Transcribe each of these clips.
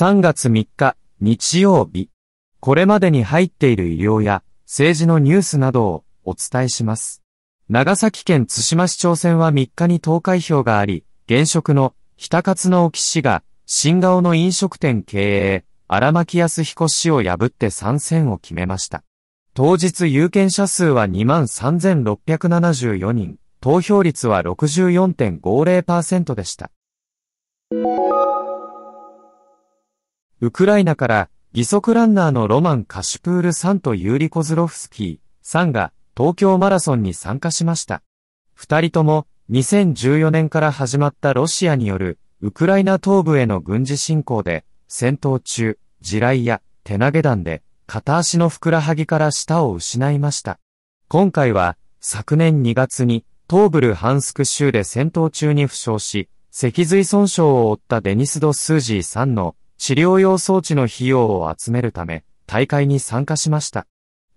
3月3日、日曜日。これまでに入っている医療や政治のニュースなどをお伝えします。長崎県津島市長選は3日に投開票があり、現職の北勝の沖氏が新顔の飲食店経営、荒牧康彦氏を破って参戦を決めました。当日有権者数は23,674人、投票率は64.50%でした。ウクライナから義足ランナーのロマン・カシュプールさんとユーリ・コズロフスキーさんが東京マラソンに参加しました。二人とも2014年から始まったロシアによるウクライナ東部への軍事侵攻で戦闘中、地雷や手投げ弾で片足のふくらはぎから舌を失いました。今回は昨年2月に東部ルハンスク州で戦闘中に負傷し、脊髄損傷を負ったデニス・ド・スージーさんの治療用装置の費用を集めるため、大会に参加しました。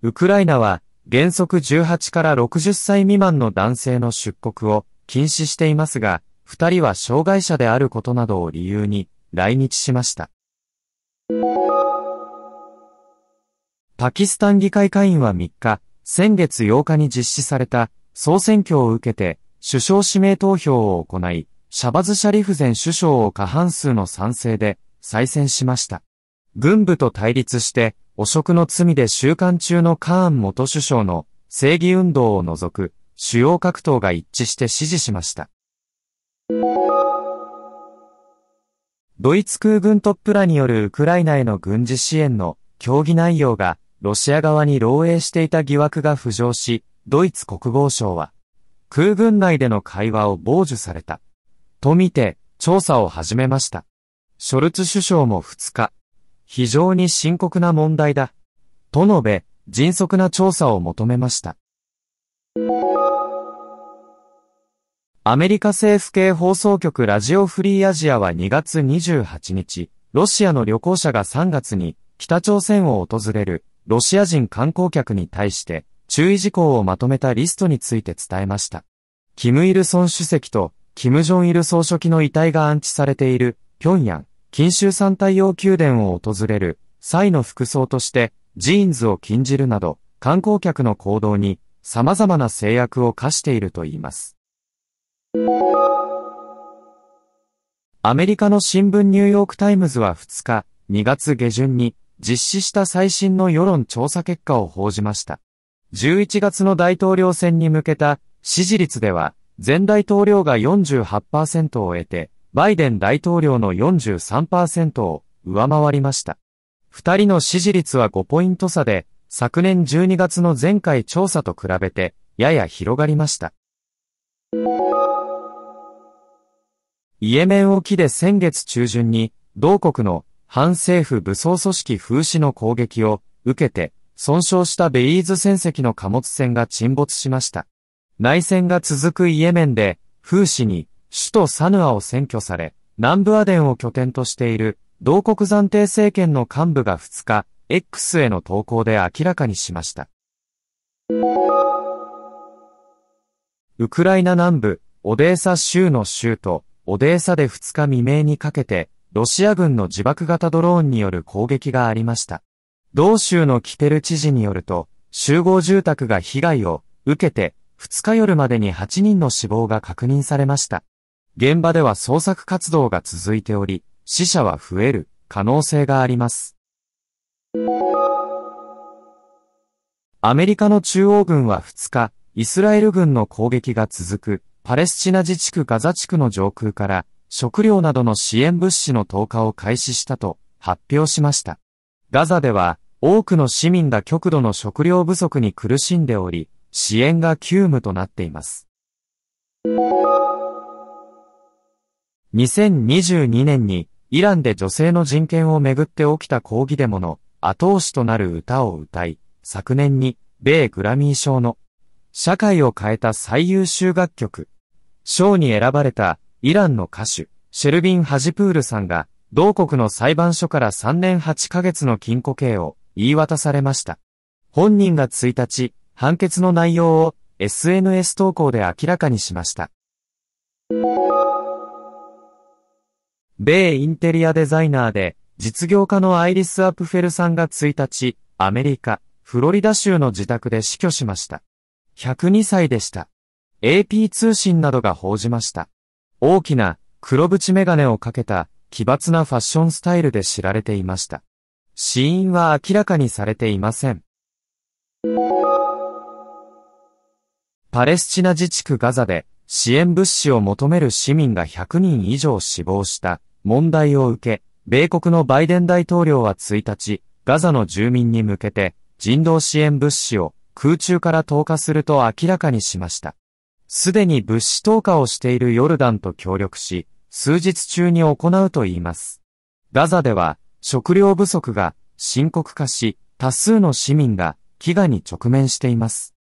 ウクライナは、原則18から60歳未満の男性の出国を禁止していますが、二人は障害者であることなどを理由に来日しました。パキスタン議会会員は3日、先月8日に実施された総選挙を受けて首相指名投票を行い、シャバズ・シャリフ前首相を過半数の賛成で再選しました。軍部と対立して、汚職の罪で収監中のカーン元首相の正義運動を除く主要各党が一致して支持しました。ドイツ空軍トップらによるウクライナへの軍事支援の協議内容がロシア側に漏洩していた疑惑が浮上し、ドイツ国防省は空軍内での会話を傍受されたとみて調査を始めました。ショルツ首相も2日、非常に深刻な問題だ、と述べ、迅速な調査を求めました。アメリカ政府系放送局ラジオフリーアジアは2月28日、ロシアの旅行者が3月に北朝鮮を訪れるロシア人観光客に対して注意事項をまとめたリストについて伝えました。キム・イルソン主席とキム・ジョン・イル総書記の遺体が安置されている平壌、錦繍山太陽宮殿を訪れる際の服装としてジーンズを禁じるなど観光客の行動に様々な制約を課しているといいます。アメリカの新聞ニューヨークタイムズは2日、2月下旬に実施した最新の世論調査結果を報じました。11月の大統領選に向けた支持率では、前大統領が48%を得て、バイデン大統領の43%を上回りました。二人の支持率は5ポイント差で、昨年12月の前回調査と比べて、やや広がりました。イエメン沖で先月中旬に、同国の反政府武装組織風刺の攻撃を受けて、損傷したベイーズ船籍の貨物船が沈没しました。内戦が続くイエメンで、風刺に首都サヌアを占拠され、南部アデンを拠点としている同国暫定政権の幹部が2日、X への投稿で明らかにしました。ウクライナ南部、オデーサ州の州都、オデーサで2日未明にかけて、ロシア軍の自爆型ドローンによる攻撃がありました。同州のキテル知事によると、集合住宅が被害を受けて、2日夜までに8人の死亡が確認されました。現場では捜索活動が続いており、死者は増える可能性があります。アメリカの中央軍は2日、イスラエル軍の攻撃が続くパレスチナ自治区ガザ地区の上空から食料などの支援物資の投下を開始したと発表しました。ガザでは多くの市民が極度の食料不足に苦しんでおり、支援が急務となっています。2022年にイランで女性の人権をめぐって起きた抗議デモの後押しとなる歌を歌い、昨年に米グラミー賞の社会を変えた最優秀楽曲、賞に選ばれたイランの歌手、シェルビン・ハジプールさんが、同国の裁判所から3年8ヶ月の禁錮刑を言い渡されました。本人が1日、判決の内容を SNS 投稿で明らかにしました。米インテリアデザイナーで、実業家のアイリス・アプフェルさんが1日、アメリカ、フロリダ州の自宅で死去しました。102歳でした。AP 通信などが報じました。大きな黒縁メガネをかけた奇抜なファッションスタイルで知られていました。死因は明らかにされていません。パレスチナ自治区ガザで支援物資を求める市民が100人以上死亡した問題を受け、米国のバイデン大統領は1日、ガザの住民に向けて人道支援物資を空中から投下すると明らかにしました。すでに物資投下をしているヨルダンと協力し、数日中に行うと言います。ガザでは食料不足が深刻化し、多数の市民が飢餓に直面しています。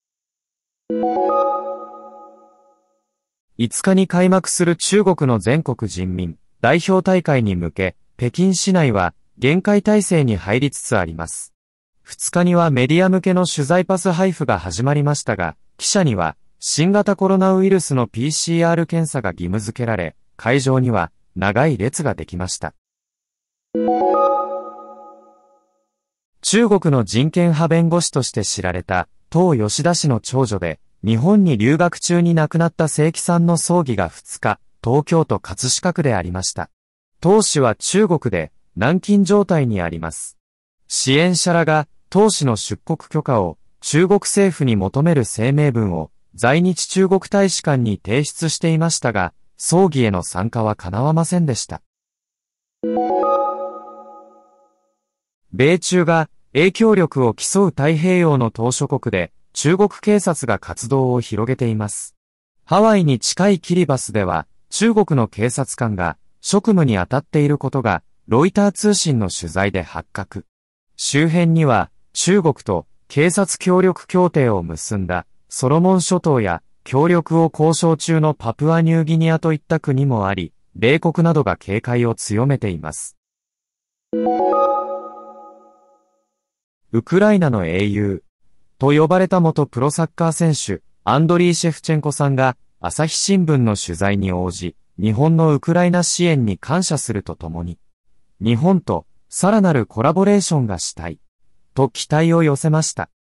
5日に開幕する中国の全国人民代表大会に向け、北京市内は限界体制に入りつつあります。2日にはメディア向けの取材パス配布が始まりましたが、記者には新型コロナウイルスの PCR 検査が義務付けられ、会場には長い列ができました。中国の人権派弁護士として知られた、東吉田氏の長女で、日本に留学中に亡くなった正規さんの葬儀が2日、東京都葛飾区でありました。当氏は中国で軟禁状態にあります。支援者らが当氏の出国許可を中国政府に求める声明文を在日中国大使館に提出していましたが、葬儀への参加は叶わませんでした。米中が影響力を競う太平洋の島諸国で中国警察が活動を広げています。ハワイに近いキリバスでは中国の警察官が職務に当たっていることがロイター通信の取材で発覚。周辺には中国と警察協力協定を結んだソロモン諸島や協力を交渉中のパプアニューギニアといった国もあり、米国などが警戒を強めています。ウクライナの英雄と呼ばれた元プロサッカー選手、アンドリー・シェフチェンコさんが朝日新聞の取材に応じ、日本のウクライナ支援に感謝するとともに、日本とさらなるコラボレーションがしたい、と期待を寄せました。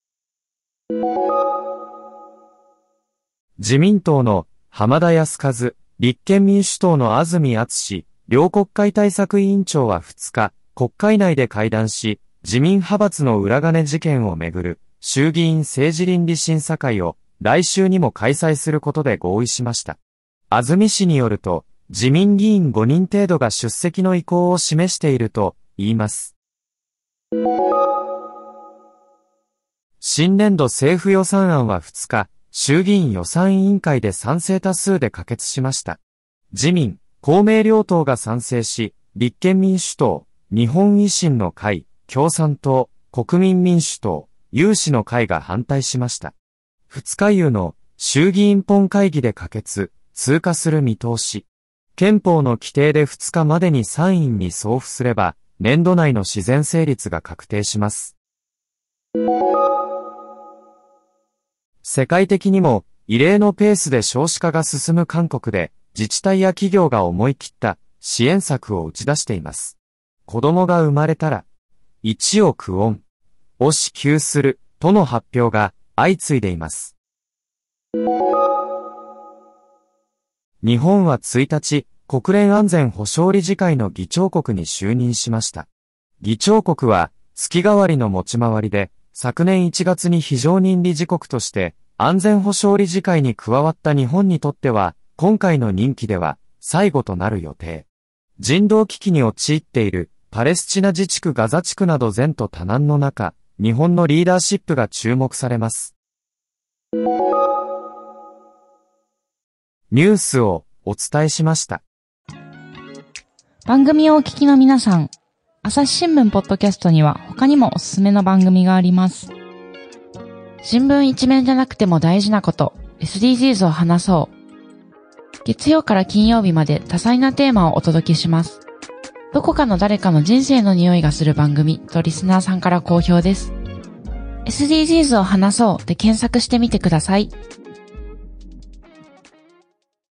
自民党の浜田康和、立憲民主党の安住敦両国会対策委員長は2日、国会内で会談し、自民派閥の裏金事件をめぐる衆議院政治倫理審査会を来週にも開催することで合意しました。安住氏によると、自民議員5人程度が出席の意向を示していると言います。新年度政府予算案は2日、衆議院予算委員会で賛成多数で可決しました。自民、公明両党が賛成し、立憲民主党、日本維新の会、共産党、国民民主党、有志の会が反対しました。二日湯の衆議院本会議で可決、通過する見通し。憲法の規定で2日までに参院に送付すれば、年度内の自然成立が確定します。世界的にも異例のペースで少子化が進む韓国で自治体や企業が思い切った支援策を打ち出しています。子供が生まれたら1億ウォンを支給するとの発表が相次いでいます。日本は1日、国連安全保障理事会の議長国に就任しました。議長国は月替わりの持ち回りで昨年1月に非常任理事国として安全保障理事会に加わった日本にとっては、今回の任期では最後となる予定。人道危機に陥っているパレスチナ自治区ガザ地区など前途多難の中、日本のリーダーシップが注目されます。ニュースをお伝えしました。番組をお聞きの皆さん、朝日新聞ポッドキャストには他にもおすすめの番組があります。新聞一面じゃなくても大事なこと、SDGs を話そう。月曜から金曜日まで多彩なテーマをお届けします。どこかの誰かの人生の匂いがする番組とリスナーさんから好評です。SDGs を話そうで検索してみてください。